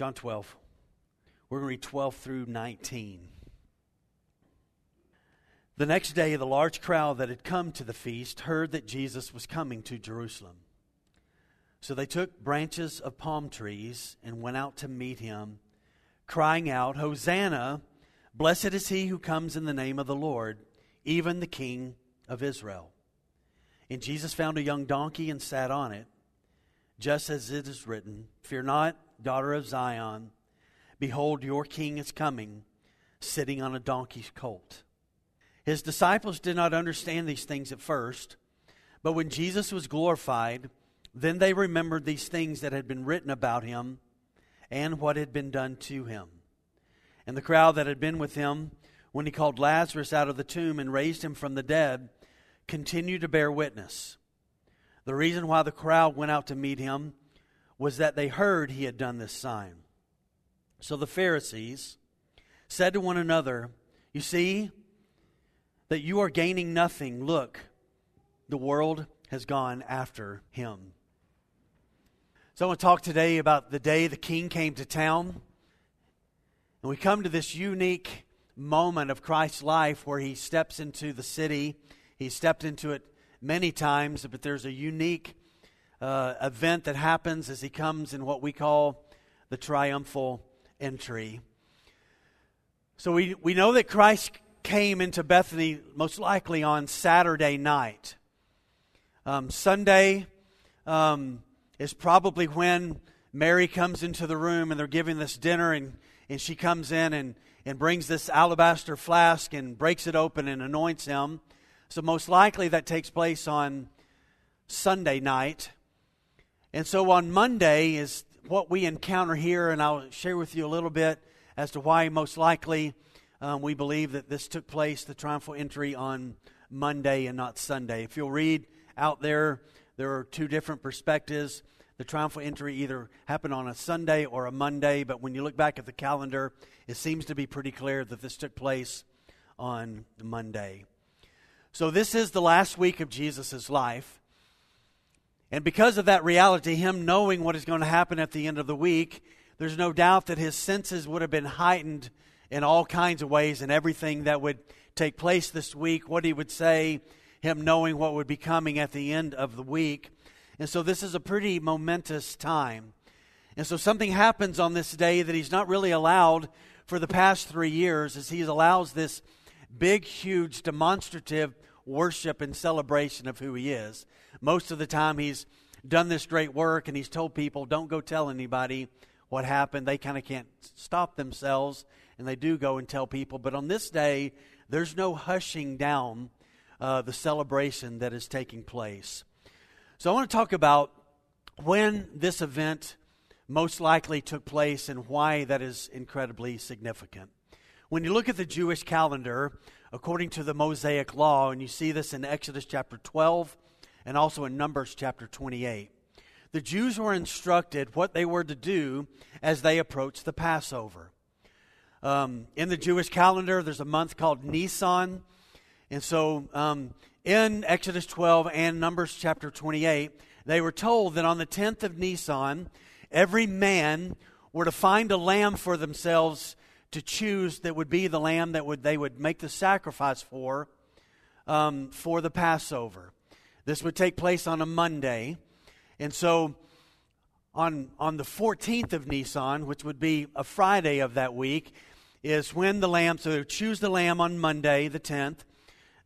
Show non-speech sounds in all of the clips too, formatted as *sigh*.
John 12. We're going to read 12 through 19. The next day, the large crowd that had come to the feast heard that Jesus was coming to Jerusalem. So they took branches of palm trees and went out to meet him, crying out, Hosanna! Blessed is he who comes in the name of the Lord, even the King of Israel. And Jesus found a young donkey and sat on it, just as it is written Fear not, daughter of Zion. Behold, your king is coming, sitting on a donkey's colt. His disciples did not understand these things at first, but when Jesus was glorified, then they remembered these things that had been written about him and what had been done to him. And the crowd that had been with him when he called Lazarus out of the tomb and raised him from the dead continued to bear witness. The reason why the crowd went out to meet him was that they heard he had done this sign. So the Pharisees said to one another, You see that you are gaining nothing. Look, the world has gone after him. So I want to talk today about the day the king came to town. And we come to this unique moment of Christ's life where he steps into the city. He stepped into it many times, but there's a unique uh, event that happens as he comes in what we call the triumphal entry. So we, we know that Christ came into Bethany most likely on Saturday night. Um, Sunday, um, is probably when Mary comes into the room and they're giving this dinner, and, and she comes in and, and brings this alabaster flask and breaks it open and anoints him. So, most likely that takes place on Sunday night. And so, on Monday is what we encounter here, and I'll share with you a little bit as to why most likely um, we believe that this took place, the triumphal entry, on Monday and not Sunday. If you'll read out there, there are two different perspectives. The triumphal entry either happened on a Sunday or a Monday, but when you look back at the calendar, it seems to be pretty clear that this took place on Monday. So, this is the last week of Jesus' life. And because of that reality, him knowing what is going to happen at the end of the week, there's no doubt that his senses would have been heightened in all kinds of ways and everything that would take place this week, what he would say, him knowing what would be coming at the end of the week. And so this is a pretty momentous time. And so something happens on this day that he's not really allowed for the past three years as he allows this big, huge, demonstrative worship and celebration of who he is. Most of the time he's done this great work and he's told people, don't go tell anybody what happened. They kind of can't stop themselves and they do go and tell people. But on this day, there's no hushing down uh, the celebration that is taking place. So I want to talk about when this event most likely took place and why that is incredibly significant. When you look at the Jewish calendar, according to the Mosaic law, and you see this in Exodus chapter 12 and also in Numbers chapter 28, the Jews were instructed what they were to do as they approached the Passover. Um, in the Jewish calendar, there's a month called Nisan, and so um, in Exodus 12 and Numbers chapter 28, they were told that on the 10th of Nisan, every man were to find a lamb for themselves to choose that would be the lamb that would, they would make the sacrifice for um, for the Passover. This would take place on a Monday. And so on, on the 14th of Nisan, which would be a Friday of that week, is when the lamb, so they would choose the lamb on Monday, the 10th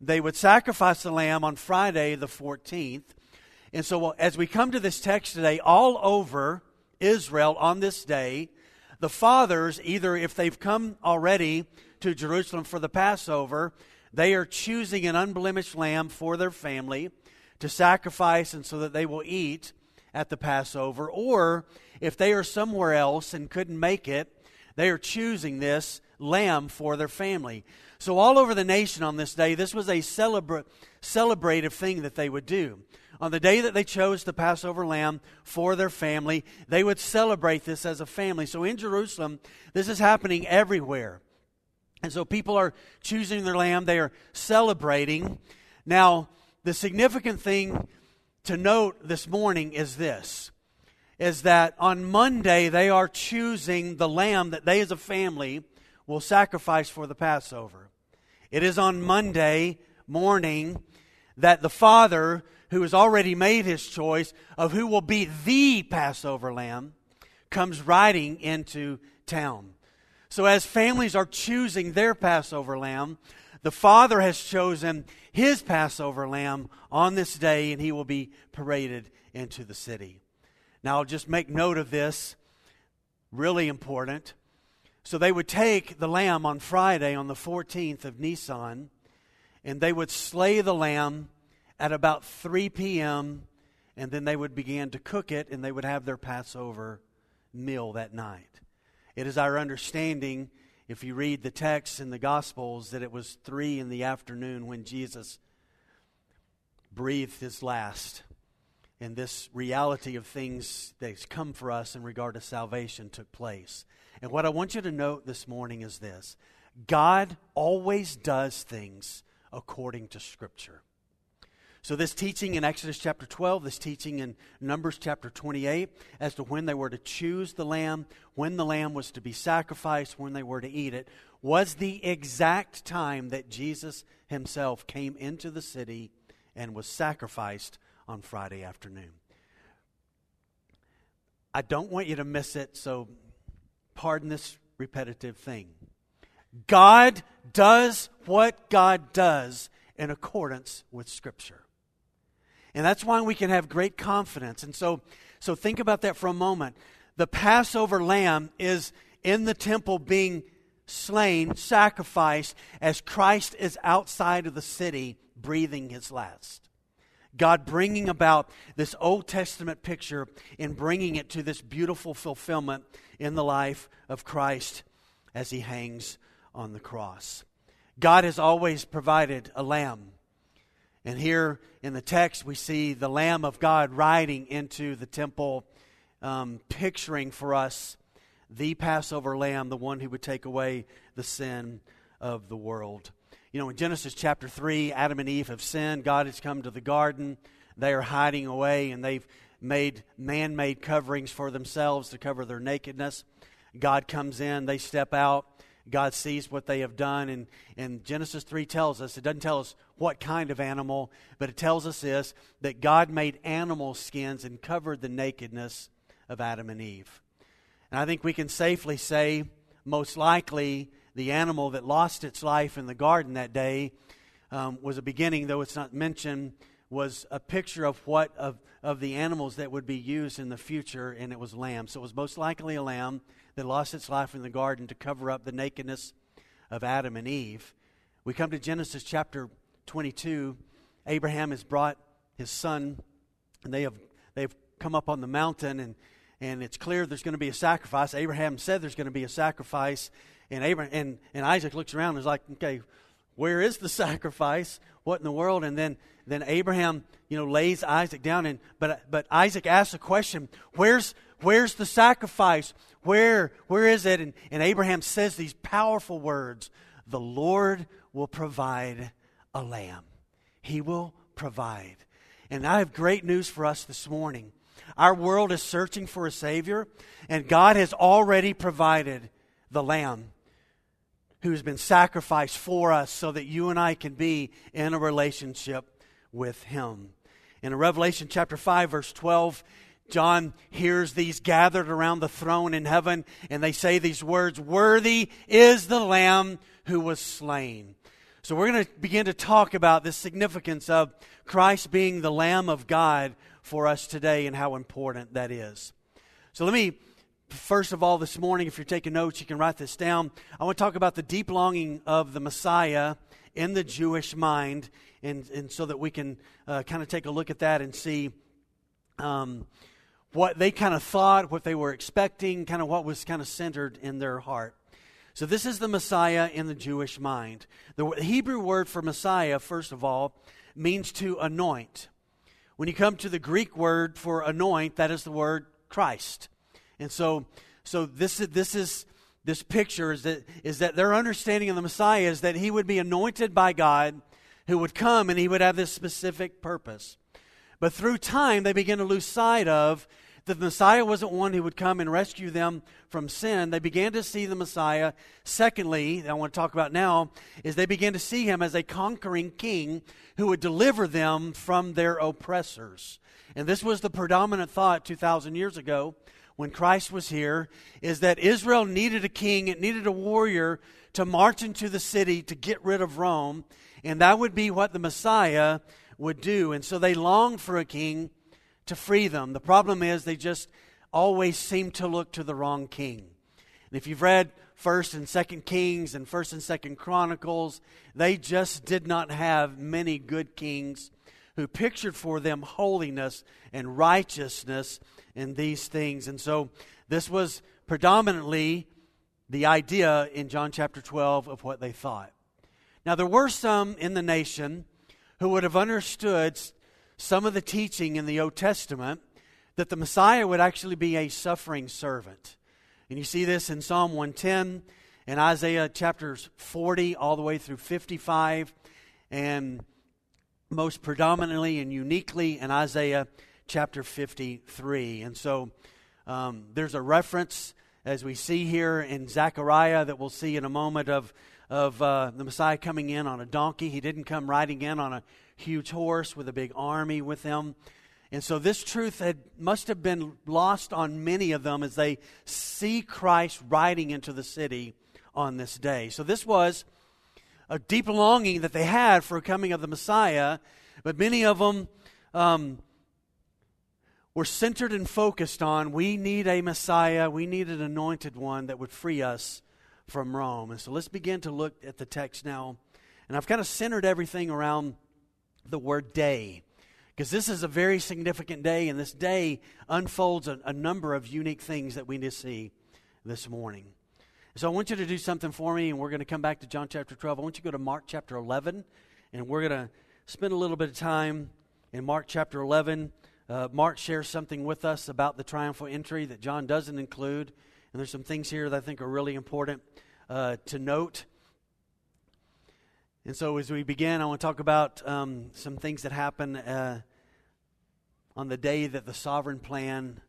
they would sacrifice the lamb on Friday the 14th. And so, as we come to this text today, all over Israel on this day, the fathers, either if they've come already to Jerusalem for the Passover, they are choosing an unblemished lamb for their family to sacrifice and so that they will eat at the Passover. Or if they are somewhere else and couldn't make it, they are choosing this lamb for their family. So, all over the nation on this day, this was a celebra- celebrative thing that they would do. On the day that they chose the Passover lamb for their family, they would celebrate this as a family. So, in Jerusalem, this is happening everywhere. And so, people are choosing their lamb, they are celebrating. Now, the significant thing to note this morning is this is that on Monday they are choosing the lamb that they as a family will sacrifice for the Passover. It is on Monday morning that the father, who has already made his choice of who will be the Passover lamb, comes riding into town. So, as families are choosing their Passover lamb, the Father has chosen his Passover lamb on this day, and he will be paraded into the city. Now, I'll just make note of this, really important. So, they would take the lamb on Friday, on the 14th of Nisan, and they would slay the lamb at about 3 p.m., and then they would begin to cook it, and they would have their Passover meal that night. It is our understanding, if you read the text in the Gospels, that it was 3 in the afternoon when Jesus breathed his last and this reality of things that's come for us in regard to salvation took place. And what I want you to note this morning is this God always does things according to Scripture. So, this teaching in Exodus chapter 12, this teaching in Numbers chapter 28, as to when they were to choose the lamb, when the lamb was to be sacrificed, when they were to eat it, was the exact time that Jesus himself came into the city and was sacrificed on Friday afternoon. I don't want you to miss it, so pardon this repetitive thing. God does what God does in accordance with Scripture. And that's why we can have great confidence. And so, so think about that for a moment. The Passover lamb is in the temple being slain, sacrificed, as Christ is outside of the city breathing his last. God bringing about this Old Testament picture and bringing it to this beautiful fulfillment in the life of Christ as he hangs on the cross. God has always provided a lamb. And here in the text, we see the Lamb of God riding into the temple, um, picturing for us the Passover lamb, the one who would take away the sin of the world. You know, in Genesis chapter 3, Adam and Eve have sinned. God has come to the garden. They are hiding away, and they've made man made coverings for themselves to cover their nakedness. God comes in, they step out. God sees what they have done. And, and Genesis 3 tells us, it doesn't tell us what kind of animal, but it tells us this that God made animal skins and covered the nakedness of Adam and Eve. And I think we can safely say, most likely, the animal that lost its life in the garden that day um, was a beginning, though it's not mentioned, was a picture of what of, of the animals that would be used in the future, and it was lamb. So it was most likely a lamb that lost its life in the garden to cover up the nakedness of Adam and Eve. We come to Genesis chapter 22. Abraham has brought his son, and they have they've come up on the mountain, and and it's clear there's going to be a sacrifice. Abraham said there's going to be a sacrifice, and, Abraham, and, and Isaac looks around and is like, okay, where is the sacrifice? What in the world? And then, then Abraham, you know, lays Isaac down. And, but, but Isaac asks a question, where's, where's the sacrifice? Where, where is it? And, and Abraham says these powerful words, the Lord will provide a lamb. He will provide. And I have great news for us this morning. Our world is searching for a Savior, and God has already provided the Lamb who's been sacrificed for us so that you and I can be in a relationship with Him. In Revelation chapter 5, verse 12, John hears these gathered around the throne in heaven, and they say these words Worthy is the Lamb who was slain. So, we're going to begin to talk about the significance of Christ being the Lamb of God for us today and how important that is. So, let me First of all, this morning, if you're taking notes, you can write this down. I want to talk about the deep longing of the Messiah in the Jewish mind, and, and so that we can uh, kind of take a look at that and see um, what they kind of thought, what they were expecting, kind of what was kind of centered in their heart. So, this is the Messiah in the Jewish mind. The Hebrew word for Messiah, first of all, means to anoint. When you come to the Greek word for anoint, that is the word Christ. And so, so this, this is this picture is that, is that their understanding of the Messiah is that he would be anointed by God who would come and he would have this specific purpose. But through time, they begin to lose sight of that the Messiah wasn't one who would come and rescue them from sin. They began to see the Messiah. Secondly, I want to talk about now, is they began to see him as a conquering king who would deliver them from their oppressors. And this was the predominant thought 2,000 years ago when Christ was here, is that Israel needed a king, it needed a warrior to march into the city to get rid of Rome, and that would be what the Messiah would do. And so they longed for a king to free them. The problem is they just always seem to look to the wrong king. And if you've read 1st and 2nd Kings and 1st and 2nd Chronicles, they just did not have many good kings who pictured for them holiness and righteousness in these things. And so this was predominantly the idea in John chapter 12 of what they thought. Now, there were some in the nation who would have understood some of the teaching in the Old Testament that the Messiah would actually be a suffering servant. And you see this in Psalm 110 and Isaiah chapters 40 all the way through 55, and most predominantly and uniquely in Isaiah chapter 53. And so um, there's a reference, as we see here in Zechariah, that we'll see in a moment of, of uh, the Messiah coming in on a donkey. He didn't come riding in on a huge horse with a big army with him. And so this truth had, must have been lost on many of them as they see Christ riding into the city on this day. So this was a deep longing that they had for coming of the Messiah, but many of them um, were centered and focused on we need a Messiah, we need an anointed one that would free us from Rome. And so let's begin to look at the text now. And I've kind of centered everything around the word day because this is a very significant day, and this day unfolds a, a, number of unique things that we need to see this morning. So I want you to do something for me, and we're going to come back to John chapter 12. I want you to go to Mark chapter 11, and we're going to spend a little bit of time in Mark chapter 11. Uh, Mark shares something with us about the triumphal entry that John doesn't include, and there's some things here that I think are really important uh, to note. And so, as we begin, I want to talk about um, some things that happen uh, on the day that the sovereign plan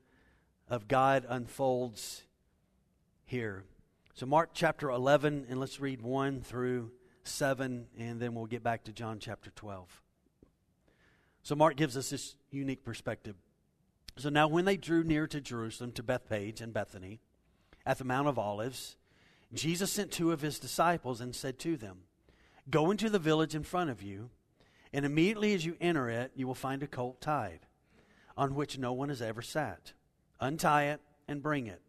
of God unfolds here. So, Mark chapter 11, and let's read 1 through 7, and then we'll get back to John chapter 12. So, Mark gives us this unique perspective. So, now when they drew near to Jerusalem, to Bethphage and Bethany, at the Mount of Olives, Jesus sent two of his disciples and said to them, Go into the village in front of you, and immediately as you enter it, you will find a colt tied, on which no one has ever sat. Untie it and bring it.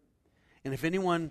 And if anyone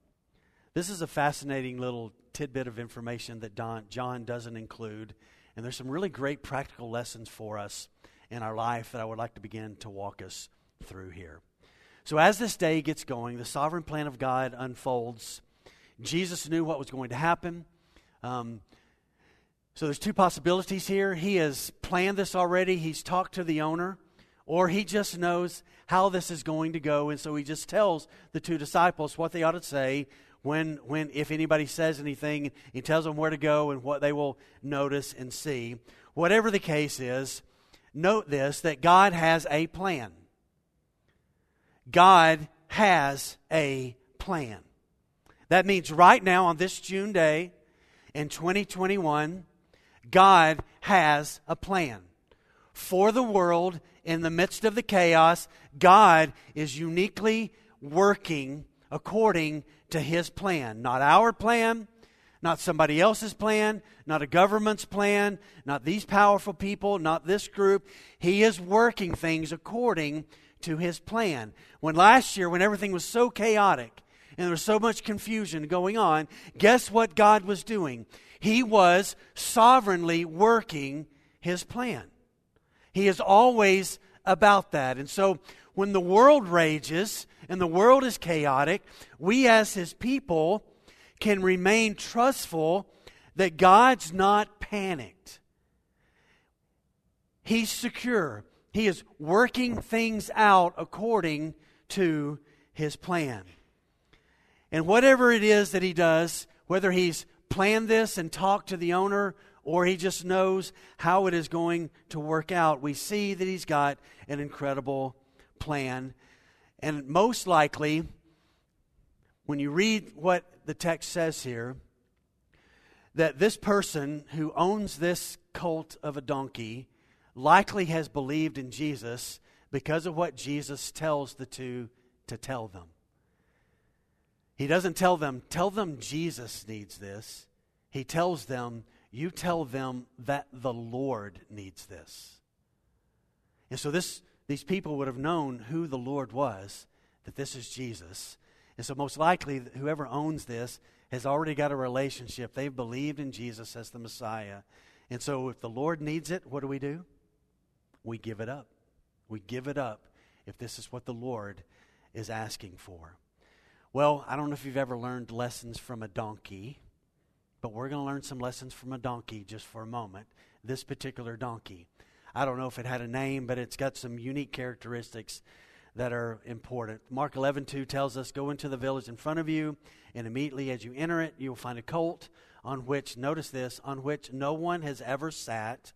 This is a fascinating little tidbit of information that Don, John doesn't include, and there's some really great practical lessons for us in our life that I would like to begin to walk us through here. So, as this day gets going, the sovereign plan of God unfolds Jesus knew what was going to happen. Um, so there's two possibilities here. He has planned this already, he's talked to the owner, or he just knows how this is going to go, and so he just tells the two disciples what they ought to say when, when if anybody says anything, he tells them where to go and what they will notice and see. Whatever the case is, note this that God has a plan. God has a plan. That means right now, on this June day in 2021, God has a plan for the world in the midst of the chaos. God is uniquely working according to his plan, not our plan, not somebody else's plan, not a government's plan, not these powerful people, not this group. He is working things according to his plan. When last year, when everything was so chaotic, and there was so much confusion going on, guess what God was doing? He was sovereignly working his plan. He is always about that. And so when the world rages and the world is chaotic, we as his people can remain trustful that God's not panicked. He's secure. He is working things out according to his plan. And whatever it is that he does, whether he's planned this and talked to the owner or he just knows how it is going to work out, we see that he's got an incredible plan. And most likely, when you read what the text says here, that this person who owns this colt of a donkey likely has believed in Jesus because of what Jesus tells the two to tell them. He doesn't tell them, tell them Jesus needs this. He tells them, you tell them that the Lord needs this. And so this, these people would have known who the Lord was, that this is Jesus. And so, most likely, whoever owns this has already got a relationship. They've believed in Jesus as the Messiah. And so, if the Lord needs it, what do we do? We give it up. We give it up if this is what the Lord is asking for. Well, I don't know if you've ever learned lessons from a donkey, but we're going to learn some lessons from a donkey just for a moment. This particular donkey. I don't know if it had a name, but it's got some unique characteristics that are important. Mark 11, 2 tells us, Go into the village in front of you, and immediately as you enter it, you will find a colt on which, notice this, on which no one has ever sat.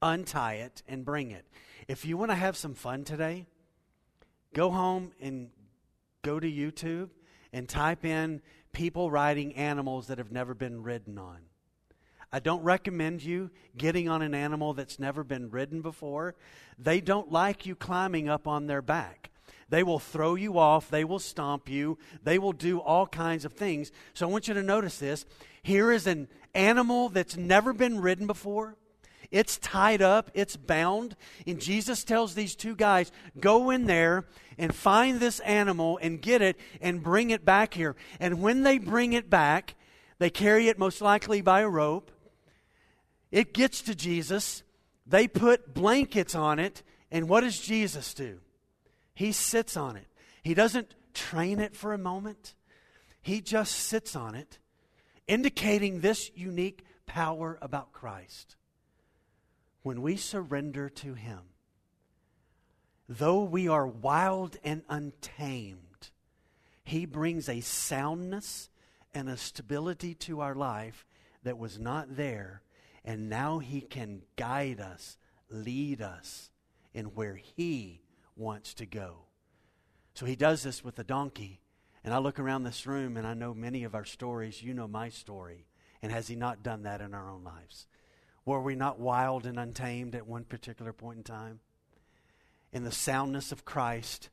Untie it and bring it. If you want to have some fun today, go home and go to YouTube and type in people riding animals that have never been ridden on. I don't recommend you getting on an animal that's never been ridden before. They don't like you climbing up on their back. They will throw you off. They will stomp you. They will do all kinds of things. So I want you to notice this. Here is an animal that's never been ridden before. It's tied up, it's bound. And Jesus tells these two guys, go in there and find this animal and get it and bring it back here. And when they bring it back, they carry it most likely by a rope. It gets to Jesus. They put blankets on it. And what does Jesus do? He sits on it. He doesn't train it for a moment, he just sits on it, indicating this unique power about Christ. When we surrender to Him, though we are wild and untamed, He brings a soundness and a stability to our life that was not there, and now He can guide us, lead us in where He wants to go. So he does this with the donkey. And I look around this room and I know many of our stories. You know my story. And has he not done that in our own lives? Were we not wild and untamed at one particular point in time? In the soundness of Christ,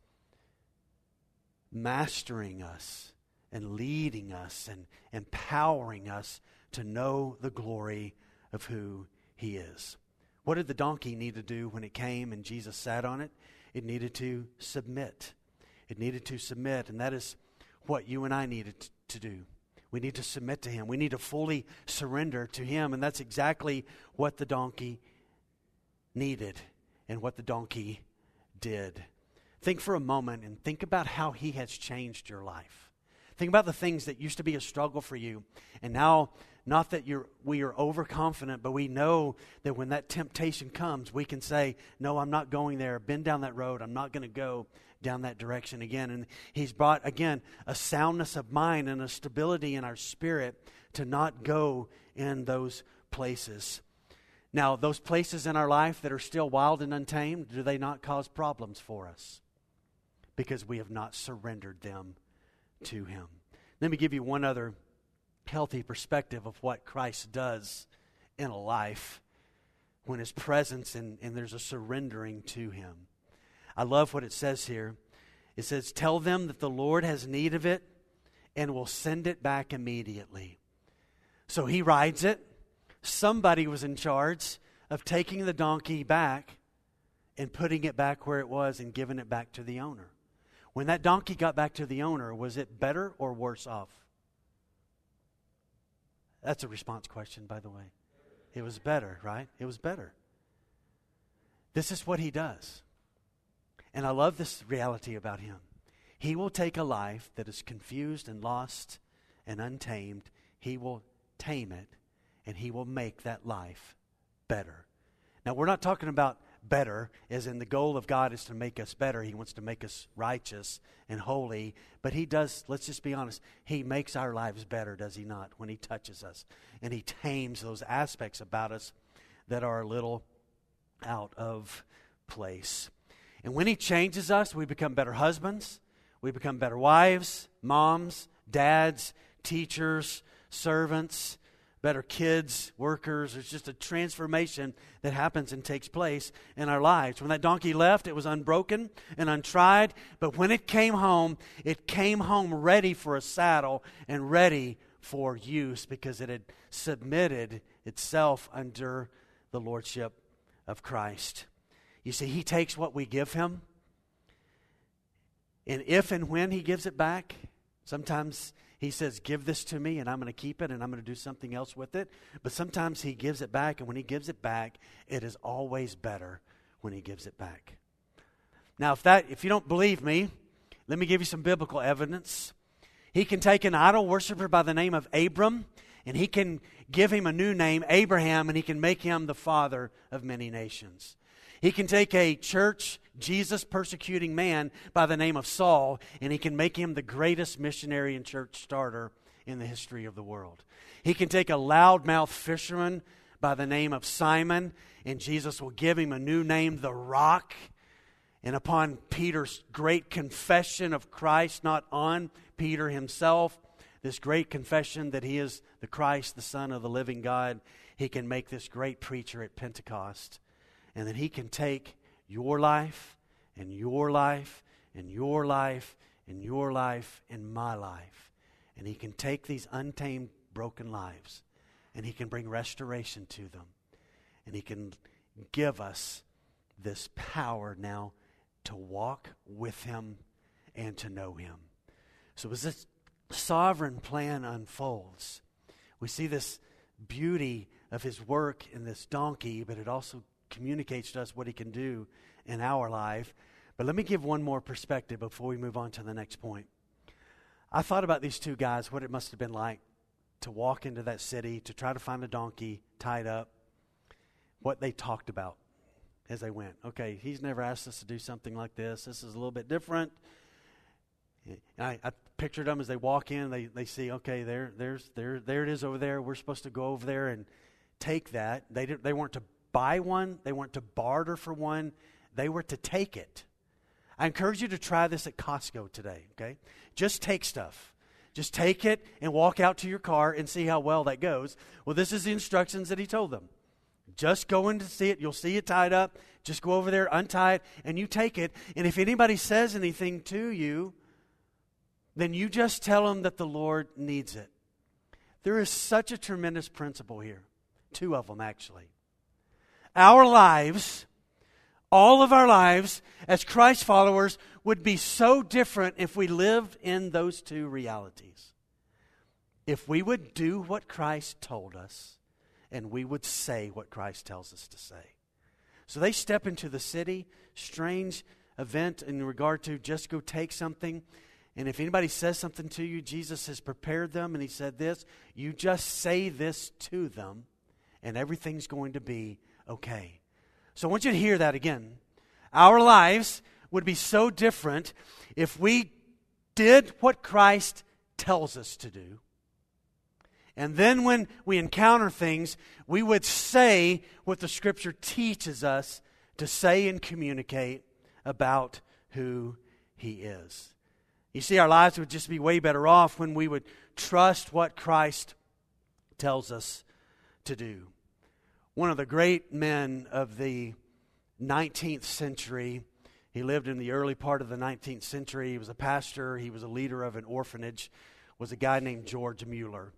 mastering us and leading us and empowering us to know the glory of who he is. What did the donkey need to do when it came and Jesus sat on it? It needed to submit. It needed to submit, and that is what you and I needed to do. We need to submit to Him. We need to fully surrender to Him, and that's exactly what the donkey needed and what the donkey did. Think for a moment and think about how He has changed your life. Think about the things that used to be a struggle for you, and now not that you're, we are overconfident, but we know that when that temptation comes, we can say, No, I'm not going there. Been down that road. I'm not going to go down that direction again. And He's brought, again, a soundness of mind and a stability in our spirit to not go in those places. Now, those places in our life that are still wild and untamed, do they not cause problems for us? Because we have not surrendered them to Him. Let me give you one other healthy perspective of what Christ does in a life when his presence and, and there's a surrendering to him. I love what it says here. It says, Tell them that the Lord has need of it and will send it back immediately. So he rides it. Somebody was in charge of taking the donkey back and putting it back where it was and giving it back to the owner. When that donkey got back to the owner, was it better or worse off? That's a response question, by the way. It was better, right? It was better. This is what he does. And I love this reality about him. He will take a life that is confused and lost and untamed, he will tame it, and he will make that life better. Now, we're not talking about better, as in the goal of God is to make us better. He wants to make us righteous and holy. But He does, let's just be honest, He makes our lives better, does He not, when He touches us? And He tames those aspects about us that are a little out of place. And when He changes us, we become better husbands, we become better wives, moms, dads, teachers, servants, better kids, workers. It's just a transformation that happens and takes place in our lives. When that donkey left, it was unbroken and untried, but when it came home, it came home ready for a saddle and ready for use because it had submitted itself under the lordship of Christ. You see, he takes what we give him, and if and when he gives it back, sometimes he says, Give this to me, and I'm going to keep it, and I'm going to do something else with it. But sometimes He gives it back, and when He gives it back, it is always better when He gives it back. Now, if, that, if you don't believe me, let me give you some biblical evidence. He can take an idol worshiper by the name of Abram, and he can give him a new name, Abraham, and he can make him the father of many nations. He can take a church, Jesus persecuting man by the name of Saul, and he can make him the greatest missionary and church starter in the history of the world. He can take a loudmouth fisherman by the name of Simon, and Jesus will give him a new name, the Rock. And upon Peter's great confession of Christ, not on Peter himself, this great confession that he is the Christ, the Son of the living God, he can make this great preacher at Pentecost and that He can take your life and your life and your life and your life and my life. And He can take these untamed, broken lives and He can bring restoration to them. And He can give us this power now to walk with Him and to know Him. So as this sovereign plan unfolds, we see this beauty of His work in this donkey, but it also communicates to us what he can do in our life. But let me give one more perspective before we move on to the next point. I thought about these two guys, what it must have been like to walk into that city, to try to find a donkey tied up, what they talked about as they went. Okay, he's never asked us to do something like this. This is a little bit different. And I, I pictured them as they walk in. They, they see, okay, there, there's, there, there it is over there. We're supposed to go over there and take that. They, did, they weren't to buy one, they weren't to barter for one, they were to take it. I encourage you to try this at Costco today, okay? Just take stuff. Just take it and walk out to your car and see how well that goes. Well, this is the instructions that he told them. Just go in to see it. You'll see it tied up. Just go over there, untie it, and you take it. And if anybody says anything to you, then you just tell them that the Lord needs it. There is such a tremendous principle here. Two of them, actually our lives, all of our lives as Christ followers, would be so different if we lived in those two realities. If we would do what Christ told us and we would say what Christ tells us to say. So they step into the city, strange event in regard to just go take something. And if anybody says something to you, Jesus has prepared them and he said this, you just say this to them and everything's going to be okay. So I want you to hear that again. Our lives would be so different if we did what Christ tells us to do. And then when we encounter things, we would say what the Scripture teaches us to say and communicate about who He is. You see, our lives would just be way better off when we would trust what Christ tells us to do one of the great men of the 19th century. He lived in the early part of the 19th century. He was a pastor, he was a leader of an orphanage, was a guy named George Mueller.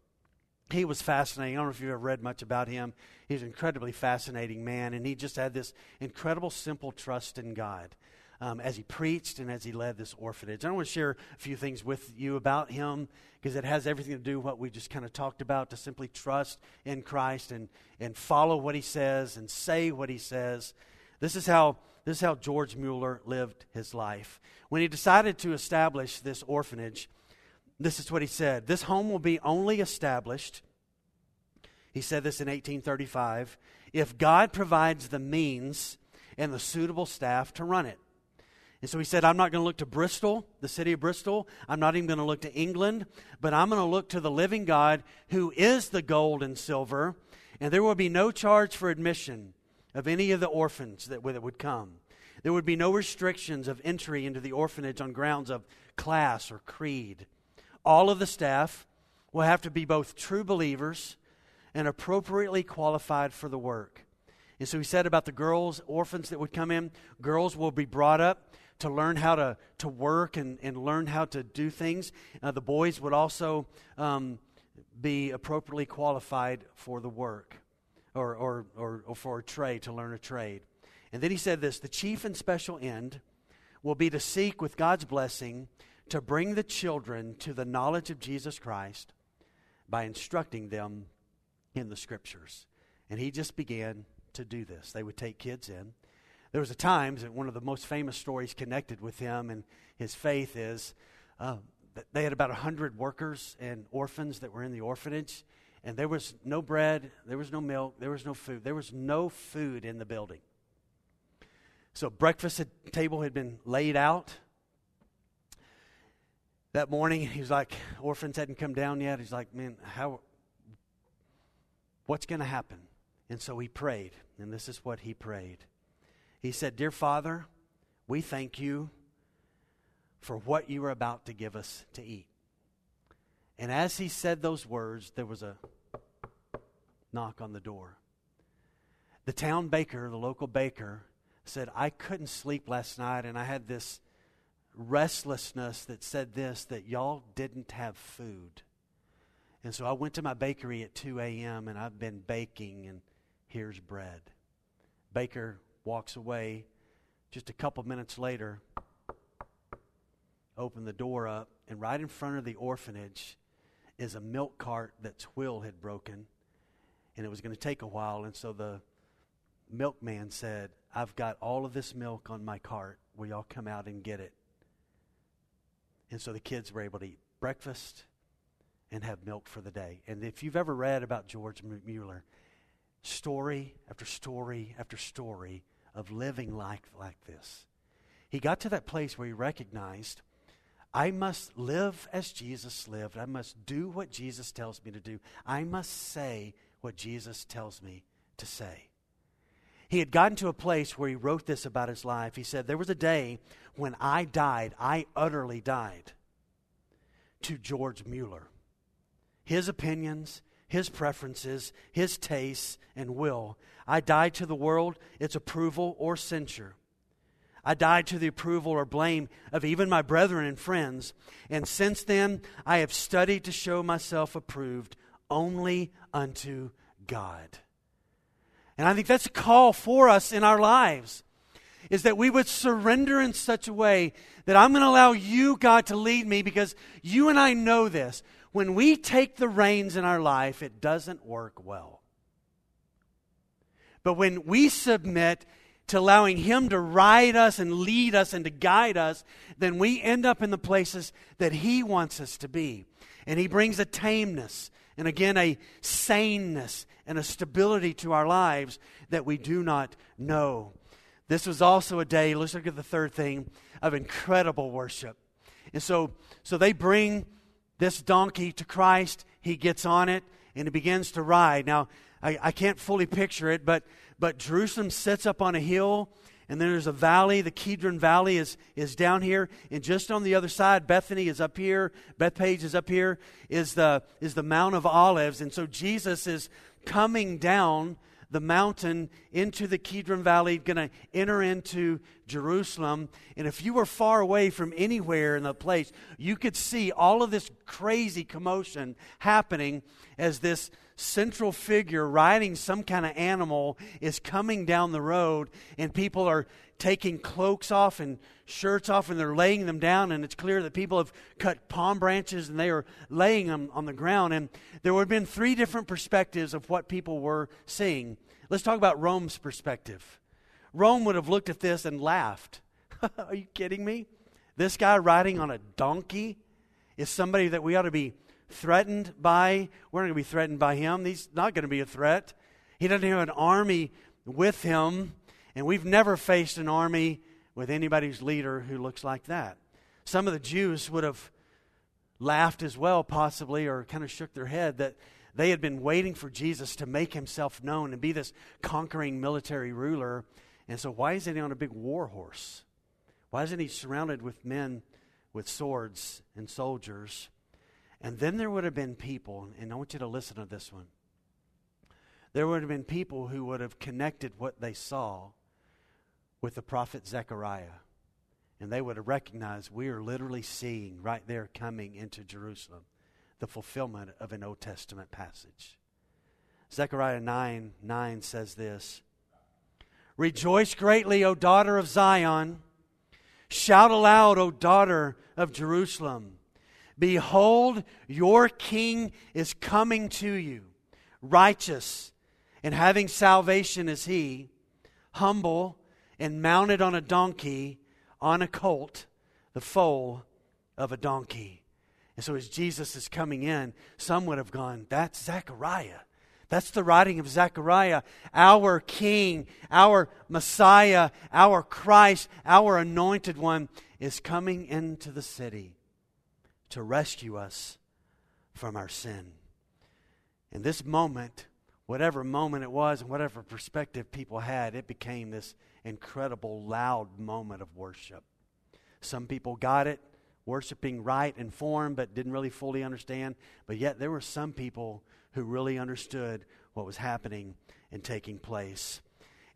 He was fascinating. I don't know if you've ever read much about him. He's an incredibly fascinating man, and he just had this incredible, simple trust in God um, as he preached and as he led this orphanage. I want to share a few things with you about him because it has everything to do with what we just kind of talked about to simply trust in Christ and, and follow what he says and say what he says. This is how this is how George Mueller lived his life. When he decided to establish this orphanage, this is what he said This home will be only established, he said this in 1835, if God provides the means and the suitable staff to run it. And so he said, I'm not going to look to Bristol, the city of Bristol. I'm not even going to look to England, but I'm going to look to the living God who is the gold and silver. And there will be no charge for admission of any of the orphans that would come. There would be no restrictions of entry into the orphanage on grounds of class or creed. All of the staff will have to be both true believers and appropriately qualified for the work. And so he said about the girls, orphans that would come in, girls will be brought up to learn how to, to work and, and learn how to do things. Uh, the boys would also um, be appropriately qualified for the work or, or, or, or for a trade, to learn a trade. And then he said this the chief and special end will be to seek with God's blessing to bring the children to the knowledge of Jesus Christ by instructing them in the scriptures. And he just began to do this. They would take kids in there was a time that one of the most famous stories connected with him and his faith is uh, they had about 100 workers and orphans that were in the orphanage, and there was no bread, there was no milk, there was no food. There was no food in the building. So breakfast table had been laid out. That morning, he was like, orphans hadn't come down yet. He's like, man, how, what's going to happen? And so he prayed, and this is what he prayed. He said, Dear Father, we thank you for what you are about to give us to eat. And as he said those words, there was a knock on the door. The town baker, the local baker, said, I couldn't sleep last night, and I had this restlessness that said this that y'all didn't have food. And so I went to my bakery at 2 a.m., and I've been baking, and here's bread. Baker walks away. Just a couple minutes later, open the door up, and right in front of the orphanage is a milk cart that's wheel had broken, and it was going to take a while. And so the milkman said, I've got all of this milk on my cart. Will y'all come out and get it? And so the kids were able to eat breakfast and have milk for the day. And if you've ever read about George Mueller, story after story after story of living like, like this. He got to that place where he recognized I must live as Jesus lived. I must do what Jesus tells me to do. I must say what Jesus tells me to say. He had gotten to a place where he wrote this about his life. He said, There was a day when I died, I utterly died to George Mueller. His opinions, his preferences, his tastes, and will. I died to the world, its approval or censure. I died to the approval or blame of even my brethren and friends. And since then, I have studied to show myself approved only unto God. And I think that's a call for us in our lives is that we would surrender in such a way that I'm going to allow you, God, to lead me because you and I know this when we take the reins in our life, it doesn't work well. But when we submit to allowing Him to ride us and lead us and to guide us, then we end up in the places that He wants us to be. And He brings a tameness and again a saneness and a stability to our lives that we do not know. This was also a day, let's look at the third thing, of incredible worship. And so, so they bring this donkey to Christ. He gets on it and he begins to ride. Now, I, I can't fully picture it, but, but Jerusalem sits up on a hill and then there's a valley. The Kidron Valley is, is down here. And just on the other side, Bethany is up here. Bethphage is up here, is the, is the Mount of Olives. And so Jesus is coming down the mountain into the Kidron Valley, going to enter into Jerusalem. And if you were far away from anywhere in the place, you could see all of this crazy commotion happening as this central figure riding some kind of animal is coming down the road, and people are taking cloaks off and shirts off and they're laying them down and it's clear that people have cut palm branches and they are laying them on the ground and there would have been three different perspectives of what people were seeing let's talk about rome's perspective Rome would have looked at this and laughed. *laughs* Are you kidding me? This guy riding on a donkey is somebody that we ought to be threatened by. We're not going to be threatened by him. He's not going to be a threat. He doesn't have an army with him, and we've never faced an army with anybody's leader who looks like that. Some of the Jews would have laughed as well, possibly, or kind of shook their head that they had been waiting for Jesus to make himself known and be this conquering military ruler. And so, why isn't he on a big war horse? Why isn't he surrounded with men with swords and soldiers? And then there would have been people, and I want you to listen to this one. There would have been people who would have connected what they saw with the prophet Zechariah. And they would have recognized we are literally seeing right there coming into Jerusalem the fulfillment of an Old Testament passage. Zechariah 9 9 says this Rejoice greatly, O daughter of Zion. Shout aloud, O daughter of Jerusalem. Behold, your king is coming to you, righteous and having salvation is he, humble and mounted on a donkey, on a colt, the foal of a donkey. And so as Jesus is coming in, some would have gone, That's Zechariah. That's the writing of Zechariah. Our King, our Messiah, our Christ, our anointed one is coming into the city to rescue us from our sin. In this moment, whatever moment it was and whatever perspective people had, it became this incredible, loud moment of worship. Some people got it, worshiping right and form, but didn't really fully understand. But yet, there were some people who really understood what was happening and taking place.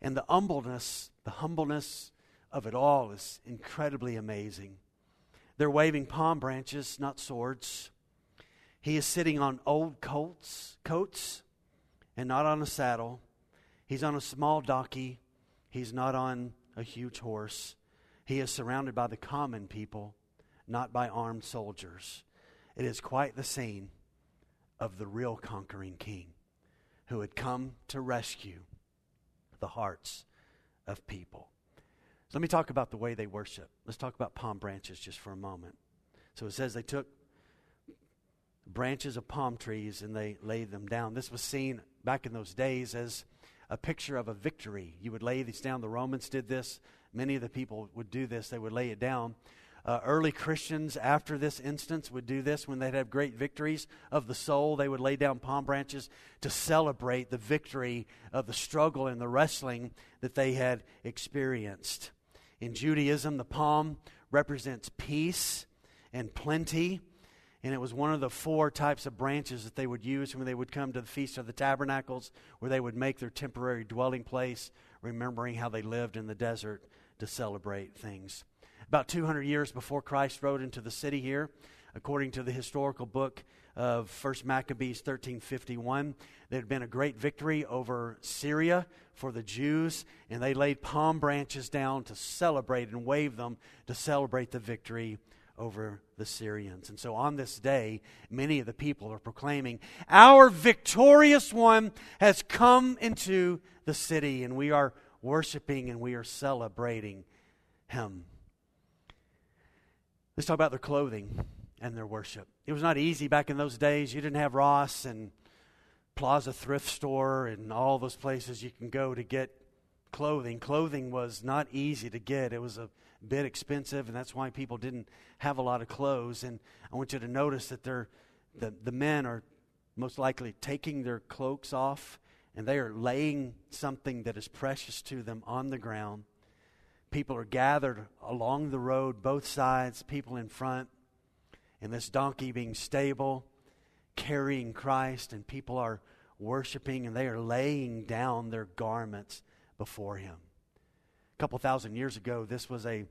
And the humbleness, the humbleness of it all is incredibly amazing. They're waving palm branches, not swords. He is sitting on old coats, coats and not on a saddle. He's on a small donkey. He's not on a huge horse. He is surrounded by the common people, not by armed soldiers. It is quite the scene of the real conquering king who had come to rescue the hearts of people. So let me talk about the way they worship. Let's talk about palm branches just for a moment. So it says they took branches of palm trees and they laid them down. This was seen back in those days as a picture of a victory. You would lay these down. The Romans did this. Many of the people would do this. They would lay it down. Uh, early Christians, after this instance, would do this when they'd have great victories of the soul. They would lay down palm branches to celebrate the victory of the struggle and the wrestling that they had experienced. In Judaism, the palm represents peace and plenty. And it was one of the four types of branches that they would use when they would come to the Feast of the Tabernacles, where they would make their temporary dwelling place, remembering how they lived in the desert to celebrate things. About 200 years before Christ rode into the city here, according to the historical book of First Maccabees 1351, there had been a great victory over Syria for the Jews, and they laid palm branches down to celebrate and wave them to celebrate the victory over the Syrians. And so on this day, many of the people are proclaiming, Our victorious one has come into the city, and we are worshiping and we are celebrating him. Let's talk about their clothing and their worship. It was not easy back in those days. You didn't have Ross and Plaza Thrift Store and all those places you can go to get clothing. Clothing was not easy to get. It was a bit expensive, and that's why people didn't have a lot of clothes. And I want you to notice that they're, the, the men are most likely taking their cloaks off and they are laying something that is precious to them on the ground. People are gathered along the road, both sides, people in front, and this donkey being stable, carrying Christ, and people are worshiping and they are laying down their garments before him. A couple thousand years ago, this was a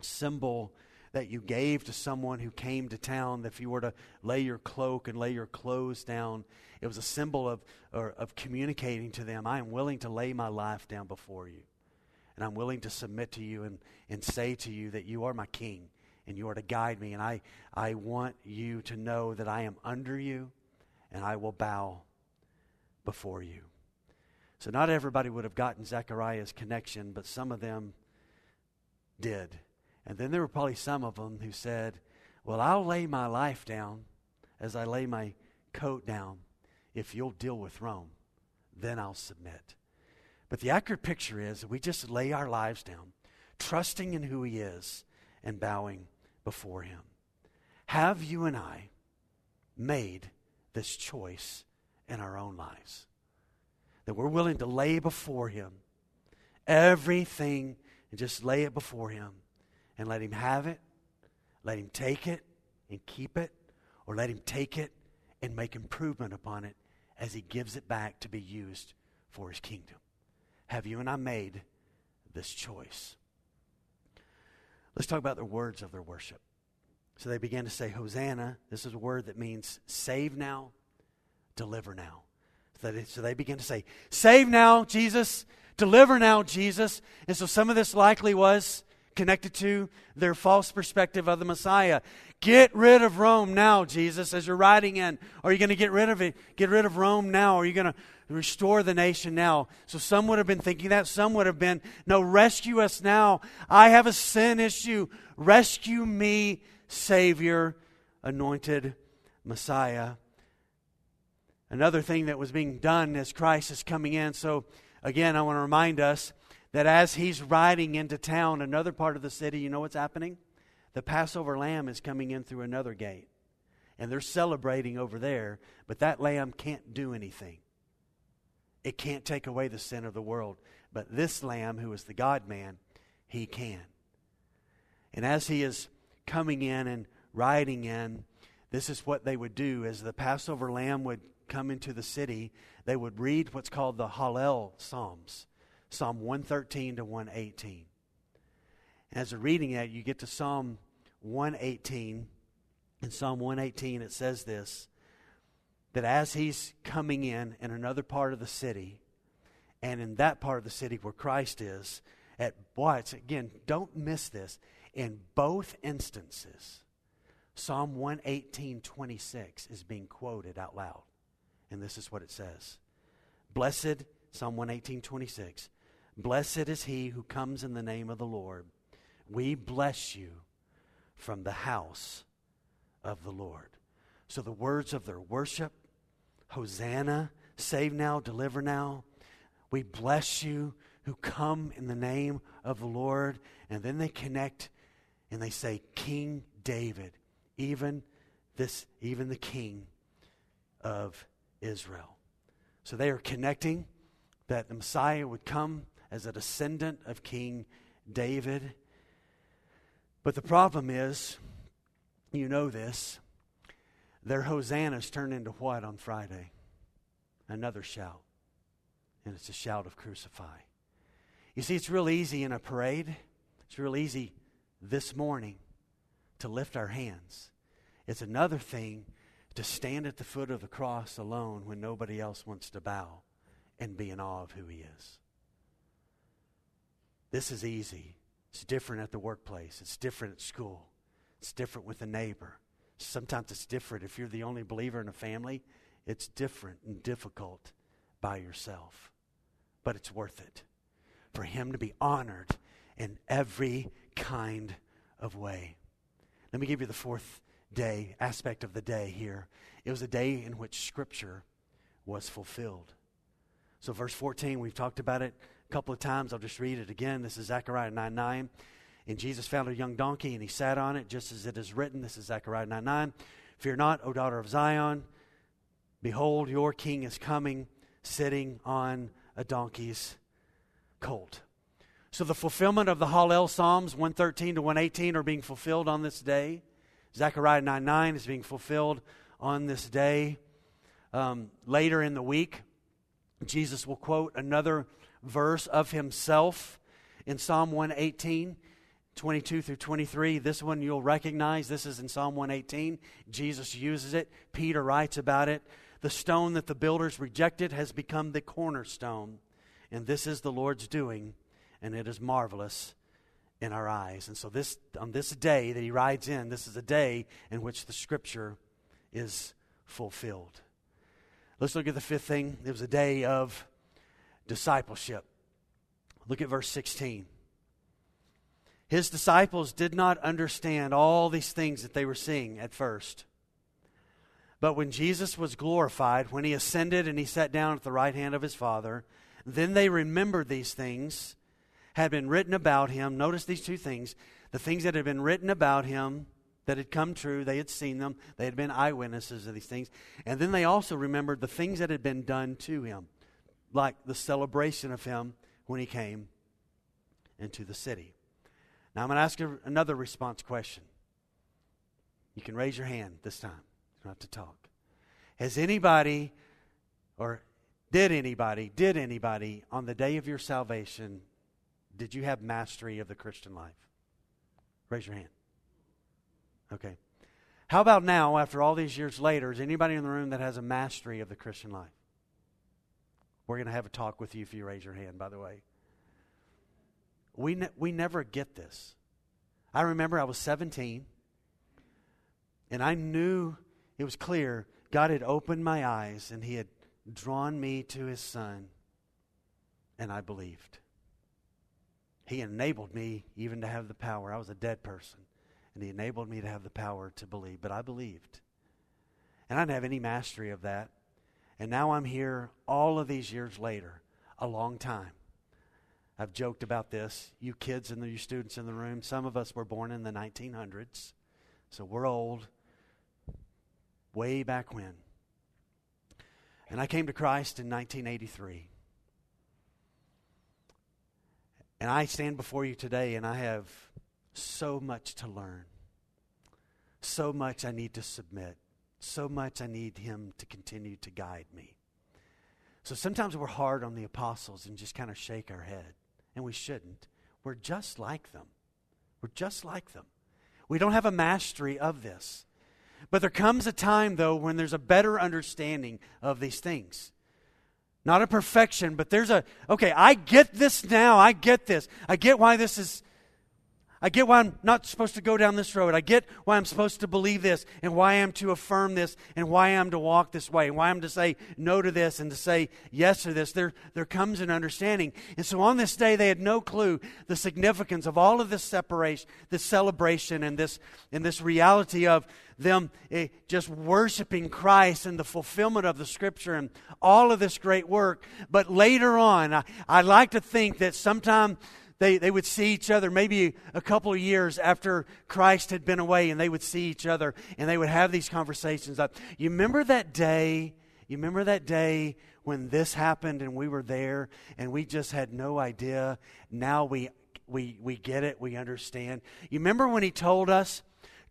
symbol that you gave to someone who came to town. If you were to lay your cloak and lay your clothes down, it was a symbol of, of communicating to them, I am willing to lay my life down before you. And I'm willing to submit to you and, and say to you that you are my king and you are to guide me. And I, I want you to know that I am under you and I will bow before you. So not everybody would have gotten Zechariah's connection, but some of them did. And then there were probably some of them who said, Well, I'll lay my life down as I lay my coat down if you'll deal with Rome. Then I'll submit. But the accurate picture is we just lay our lives down, trusting in who He is and bowing before Him. Have you and I made this choice in our own lives? That we're willing to lay before Him everything and just lay it before Him and let Him have it, let Him take it and keep it, or let Him take it and make improvement upon it as He gives it back to be used for His kingdom. Have you and I made this choice? Let's talk about the words of their worship. So they began to say, Hosanna. This is a word that means save now, deliver now. So they, began to say, Save now, Jesus. Deliver now, Jesus. And so some of this likely was connected to their false perspective of the Messiah. Get rid of Rome now, Jesus, as you're riding in. Are you going to get rid of it? Get rid of Rome now? Are you going to restore the nation now? So some would have been thinking that. Some would have been, no, rescue us now. I have a sin issue. Rescue me, Savior, anointed Messiah. Another thing that was being done as Christ is coming in. So again, I want to remind us that as he's riding into town, another part of the city, you know what's happening? The Passover lamb is coming in through another gate. And they're celebrating over there, but that lamb can't do anything. It can't take away the sin of the world. But this lamb, who is the God man, he can. And as he is coming in and riding in, this is what they would do as the Passover lamb would come into the city, they would read what's called the Hallel Psalms. Psalm 113 to 118. And As a reading that, you get to Psalm 118. In Psalm 118, it says this that as he's coming in in another part of the city, and in that part of the city where Christ is, at what? Again, don't miss this. In both instances, Psalm 118, 26 is being quoted out loud. And this is what it says Blessed, Psalm 118, 26. Blessed is he who comes in the name of the Lord. We bless you from the house of the Lord. So the words of their worship, Hosanna, save now, deliver now. We bless you who come in the name of the Lord. And then they connect and they say, King David, even this, even the king of Israel. So they are connecting that the Messiah would come as a descendant of King David. But the problem is, you know this, their hosannas turn into what on Friday? Another shout. And it's a shout of crucify. You see, it's real easy in a parade. It's real easy this morning to lift our hands. It's another thing to stand at the foot of the cross alone when nobody else wants to bow and be in awe of who he is. This is easy. It's different at the workplace, it's different at school, it's different with a neighbor. Sometimes it's different if you're the only believer in a family, it's different and difficult by yourself. But it's worth it for him to be honored in every kind of way. Let me give you the fourth day, aspect of the day here. It was a day in which Scripture was fulfilled. So, verse 14, we've talked about it a couple of times. I'll just read it again. This is Zechariah 9 9. And Jesus found a young donkey, and he sat on it, just as it is written. This is Zechariah 9 9. Fear not, O daughter of Zion. Behold, your king is coming, sitting on a donkey's colt. So the fulfillment of the Hallel Psalms 113 to 118 are being fulfilled on this day. Zechariah 9 9 is being fulfilled on this day. Um, later in the week, Jesus will quote another verse of himself in Psalm 118, 22 through 23. This one you'll recognize. This is in Psalm 118. Jesus uses it. Peter writes about it. The stone that the builders rejected has become the cornerstone. And this is the Lord's doing, and it is marvelous in our eyes. And so this on this day that he rides in, this is a day in which the scripture is fulfilled. Let's look at the fifth thing. It was a day of discipleship. Look at verse 16. His disciples did not understand all these things that they were seeing at first. But when Jesus was glorified, when he ascended and he sat down at the right hand of his Father, then they remembered these things had been written about him. Notice these two things the things that had been written about him that had come true, they had seen them, they had been eyewitnesses of these things. And then they also remembered the things that had been done to him, like the celebration of him when he came into the city. Now I'm going to ask you another response question. You can raise your hand this time. You don't have to talk. Has anybody, or did anybody, did anybody on the day of your salvation, did you have mastery of the Christian life? Raise your hand. Okay. How about now, after all these years later, is anybody in the room that has a mastery of the Christian life? We're going to have a talk with you if you raise your hand, by the way. We, ne- we never get this. I remember I was 17, and I knew it was clear God had opened my eyes and He had drawn me to His Son, and I believed. He enabled me even to have the power. I was a dead person, and He enabled me to have the power to believe. But I believed. And I didn't have any mastery of that. And now I'm here all of these years later, a long time. I've joked about this. You kids and you students in the room, some of us were born in the 1900s, so we're old, way back when. And I came to Christ in 1983. And I stand before you today and I have so much to learn. So much I need to submit. So much I need Him to continue to guide me. So sometimes we're hard on the apostles and just kind of shake our head. And we shouldn't. We're just like them. We're just like them. We don't have a mastery of this. But there comes a time, though, when there's a better understanding of these things. Not a perfection, but there's a, okay, I get this now. I get this. I get why this is, I get why I'm not supposed to go down this road. I get why I'm supposed to believe this and why I'm to affirm this and why I'm to walk this way and why I'm to say no to this and to say yes to this. There, there comes an understanding. And so on this day, they had no clue the significance of all of this separation, this celebration, and this, and this reality of them eh, just worshiping Christ and the fulfillment of the Scripture and all of this great work. But later on, I, I like to think that sometime they, they would see each other maybe a couple of years after Christ had been away, and they would see each other and they would have these conversations. Of, you remember that day? You remember that day when this happened and we were there and we just had no idea? Now we we we get it, we understand. You remember when he told us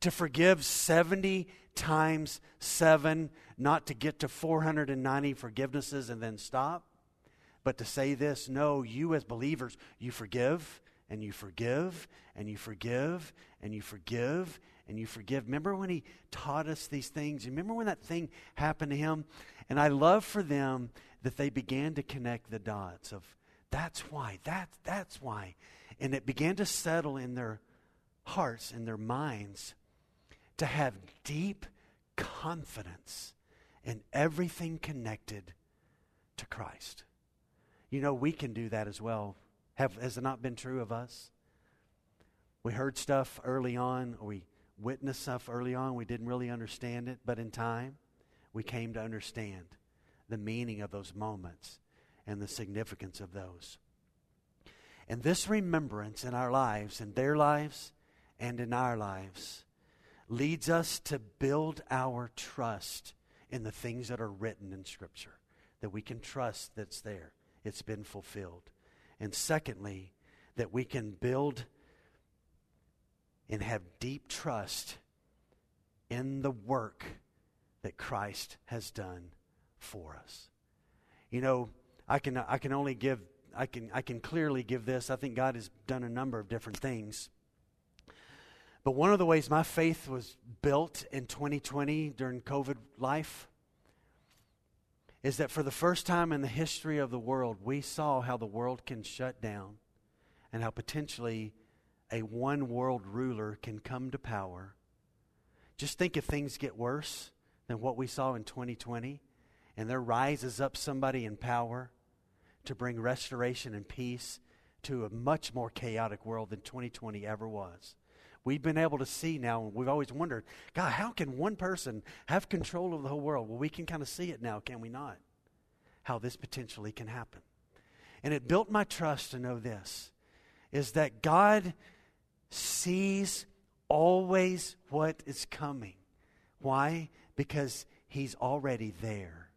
to forgive 70 times 7, not to get to 490 forgivenesses and then stop, but to say this no, you as believers, you forgive and you forgive and you forgive and you forgive and you forgive. Remember when he taught us these things? Remember when that thing happened to him? And I love for them that they began to connect the dots of that's why, that, that's why. And it began to settle in their hearts and their minds to have deep confidence in everything connected to Christ. You know, we can do that as well. Have, has it not been true of us? We heard stuff early on, or we witnessed stuff early on, we didn't really understand it, but in time, we came to understand the meaning of those moments and the significance of those. And this remembrance in our lives, in their lives, and in our lives, leads us to build our trust in the things that are written in Scripture, that we can trust that's there, it's been fulfilled. And secondly, that we can build and have deep trust in the work that Christ has done for us. You know, I can I can only give I can I can clearly give this. I think God has done a number of different things. But one of the ways my faith was built in 2020 during COVID life is that for the first time in the history of the world, we saw how the world can shut down and how potentially a one world ruler can come to power. Just think if things get worse than what we saw in 2020 and there rises up somebody in power to bring restoration and peace to a much more chaotic world than 2020 ever was. We've been able to see now, and we've always wondered, God, how can one person have control of the whole world? Well, we can kind of see it now, can we not? How this potentially can happen. And it built my trust to know this is that God sees always what is coming. Why? Because He's already there.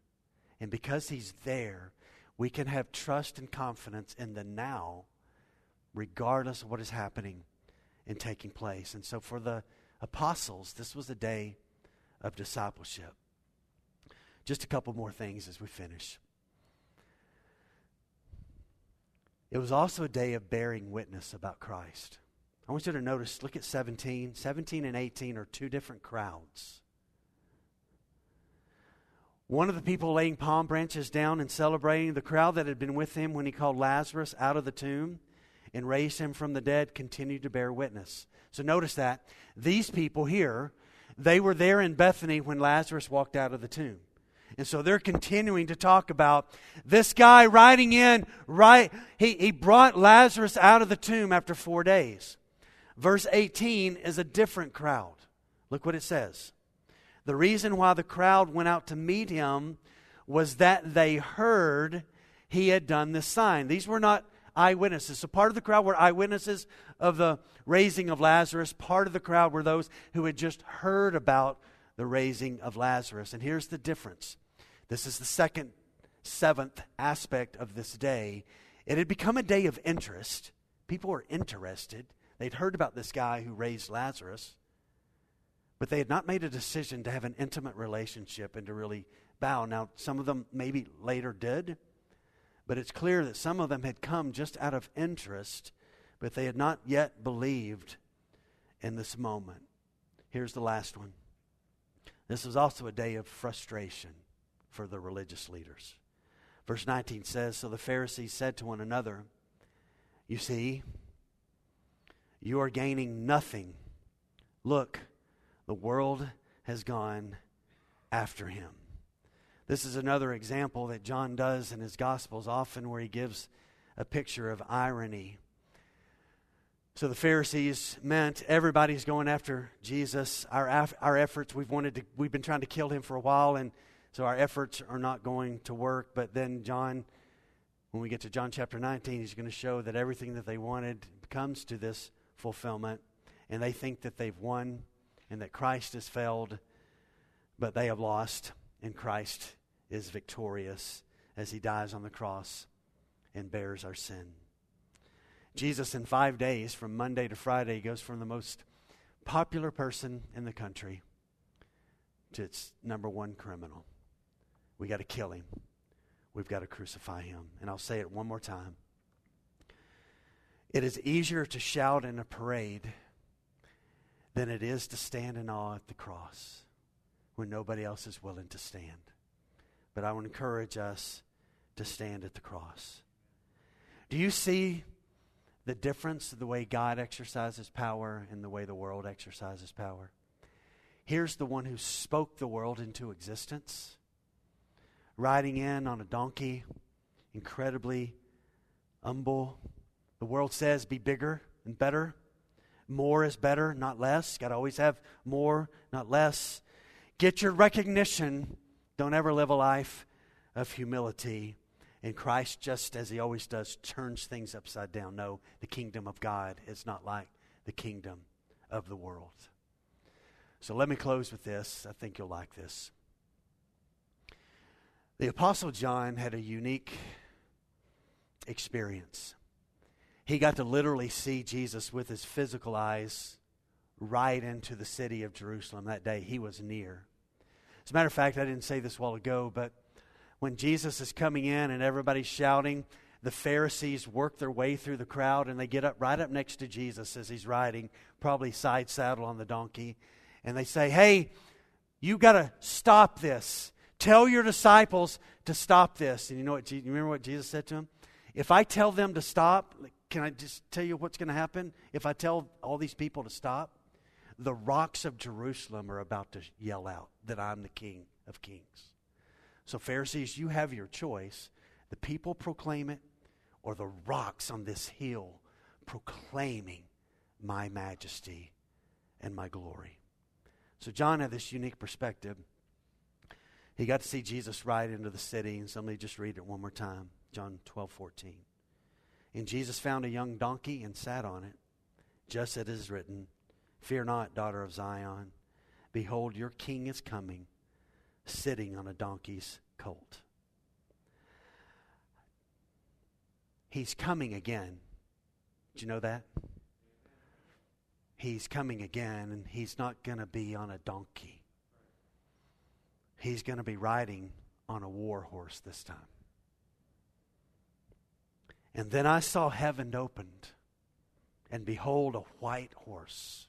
And because He's there, we can have trust and confidence in the now, regardless of what is happening and taking place. And so for the apostles, this was a day of discipleship. Just a couple more things as we finish. It was also a day of bearing witness about Christ. I want you to notice, look at 17. 17 and 18 are two different crowds. One of the people laying palm branches down and celebrating, the crowd that had been with him when he called Lazarus out of the tomb and raised him from the dead continued to bear witness. So notice that. These people here, they were there in Bethany when Lazarus walked out of the tomb. And so they're continuing to talk about this guy riding in, right? He, he brought Lazarus out of the tomb after four days. Verse 18 is a different crowd. Look what it says. The reason why the crowd went out to meet him was that they heard he had done this sign. These were not eyewitnesses. So part of the crowd were eyewitnesses of the raising of Lazarus. Part of the crowd were those who had just heard about the raising of Lazarus. And here's the difference this is the second, seventh aspect of this day. It had become a day of interest. People were interested. They'd heard about this guy who raised Lazarus, but they had not made a decision to have an intimate relationship and to really bow. Now, some of them maybe later did, but it's clear that some of them had come just out of interest, but they had not yet believed in this moment. Here's the last one. This was also a day of frustration for the religious leaders. Verse 19 says So the Pharisees said to one another, You see, you are gaining nothing. Look, the world has gone after him. This is another example that John does in his Gospels, often where he gives a picture of irony. So the Pharisees meant everybody's going after Jesus. Our, our efforts, we've wanted to, we've been trying to kill him for a while, and so our efforts are not going to work. But then John, when we get to John chapter 19, he's going to show that everything that they wanted comes to this fulfillment. And they think that they've won and that Christ has failed, but they have lost, and Christ is victorious as he dies on the cross and bears our sin. Jesus, in five days, from Monday to Friday, goes from the most popular person in the country to its number one criminal. We got to kill him. We've got to crucify him. And I'll say it one more time. It is easier to shout in a parade than it is to stand in awe at the cross when nobody else is willing to stand. But I would encourage us to stand at the cross. Do you see the difference of the way God exercises power and the way the world exercises power? Here's the one who spoke the world into existence riding in on a donkey, incredibly humble. The world says be bigger and better. More is better, not less. Got to always have more, not less. Get your recognition. Don't ever live a life of humility. And Christ, just as he always does, turns things upside down. No, the kingdom of God is not like the kingdom of the world. So let me close with this. I think you'll like this. The Apostle John had a unique experience. He got to literally see Jesus with his physical eyes right into the city of Jerusalem that day. He was near. As a matter of fact, I didn't say this a while ago, but when Jesus is coming in and everybody's shouting, the Pharisees work their way through the crowd and they get up right up next to Jesus as he's riding, probably side saddle on the donkey, and they say, Hey, you got to stop this. Tell your disciples to stop this. And you know what? You remember what Jesus said to him? If I tell them to stop, can I just tell you what's going to happen? If I tell all these people to stop, the rocks of Jerusalem are about to yell out that I'm the King of Kings. So, Pharisees, you have your choice. The people proclaim it, or the rocks on this hill proclaiming my majesty and my glory. So John had this unique perspective. He got to see Jesus ride into the city, and somebody just read it one more time. John 12, 14. And Jesus found a young donkey and sat on it, just as it is written Fear not, daughter of Zion. Behold, your king is coming, sitting on a donkey's colt. He's coming again. Did you know that? He's coming again, and he's not going to be on a donkey. He's going to be riding on a war horse this time. And then I saw heaven opened, and behold, a white horse.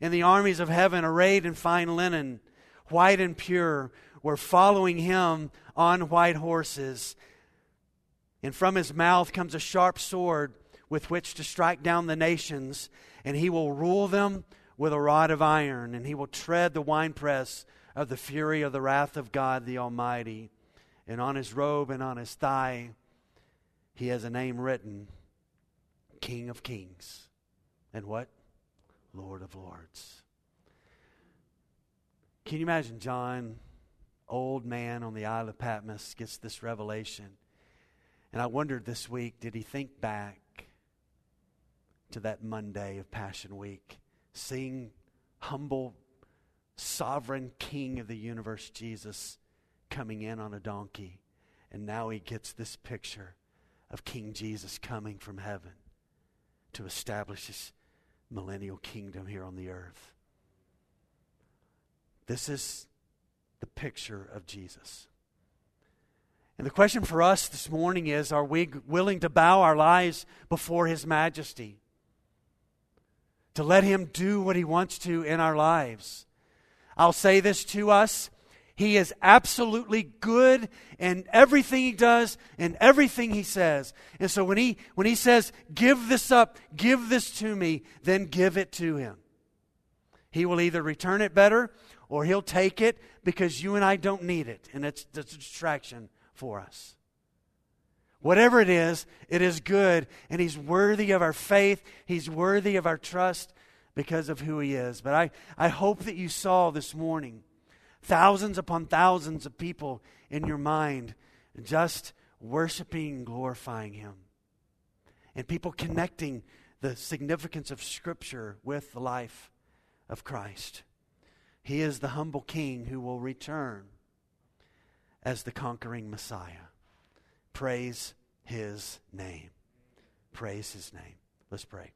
And the armies of heaven, arrayed in fine linen, white and pure, were following him on white horses. And from his mouth comes a sharp sword with which to strike down the nations, and he will rule them with a rod of iron, and he will tread the winepress of the fury of the wrath of God the Almighty. And on his robe and on his thigh, he has a name written King of Kings. And what? Lord of Lords. Can you imagine John, old man on the Isle of Patmos, gets this revelation? And I wondered this week, did he think back to that Monday of Passion Week? seeing humble, sovereign King of the universe, Jesus, coming in on a donkey. And now he gets this picture of King Jesus coming from heaven to establish his millennial kingdom here on the earth. This is the picture of Jesus. And the question for us this morning is are we willing to bow our lives before his majesty? to let Him do what He wants to in our lives. I'll say this to us. He is absolutely good in everything he does and everything he says. And so when he when he says, "Give this up, give this to me," then give it to him. He will either return it better or he'll take it because you and I don't need it and it's, it's a distraction for us. Whatever it is, it is good, and He's worthy of our faith. He's worthy of our trust because of who He is. But I, I hope that you saw this morning thousands upon thousands of people in your mind just worshiping and glorifying Him. And people connecting the significance of Scripture with the life of Christ. He is the humble King who will return as the conquering Messiah. Praise his name. Praise his name. Let's pray.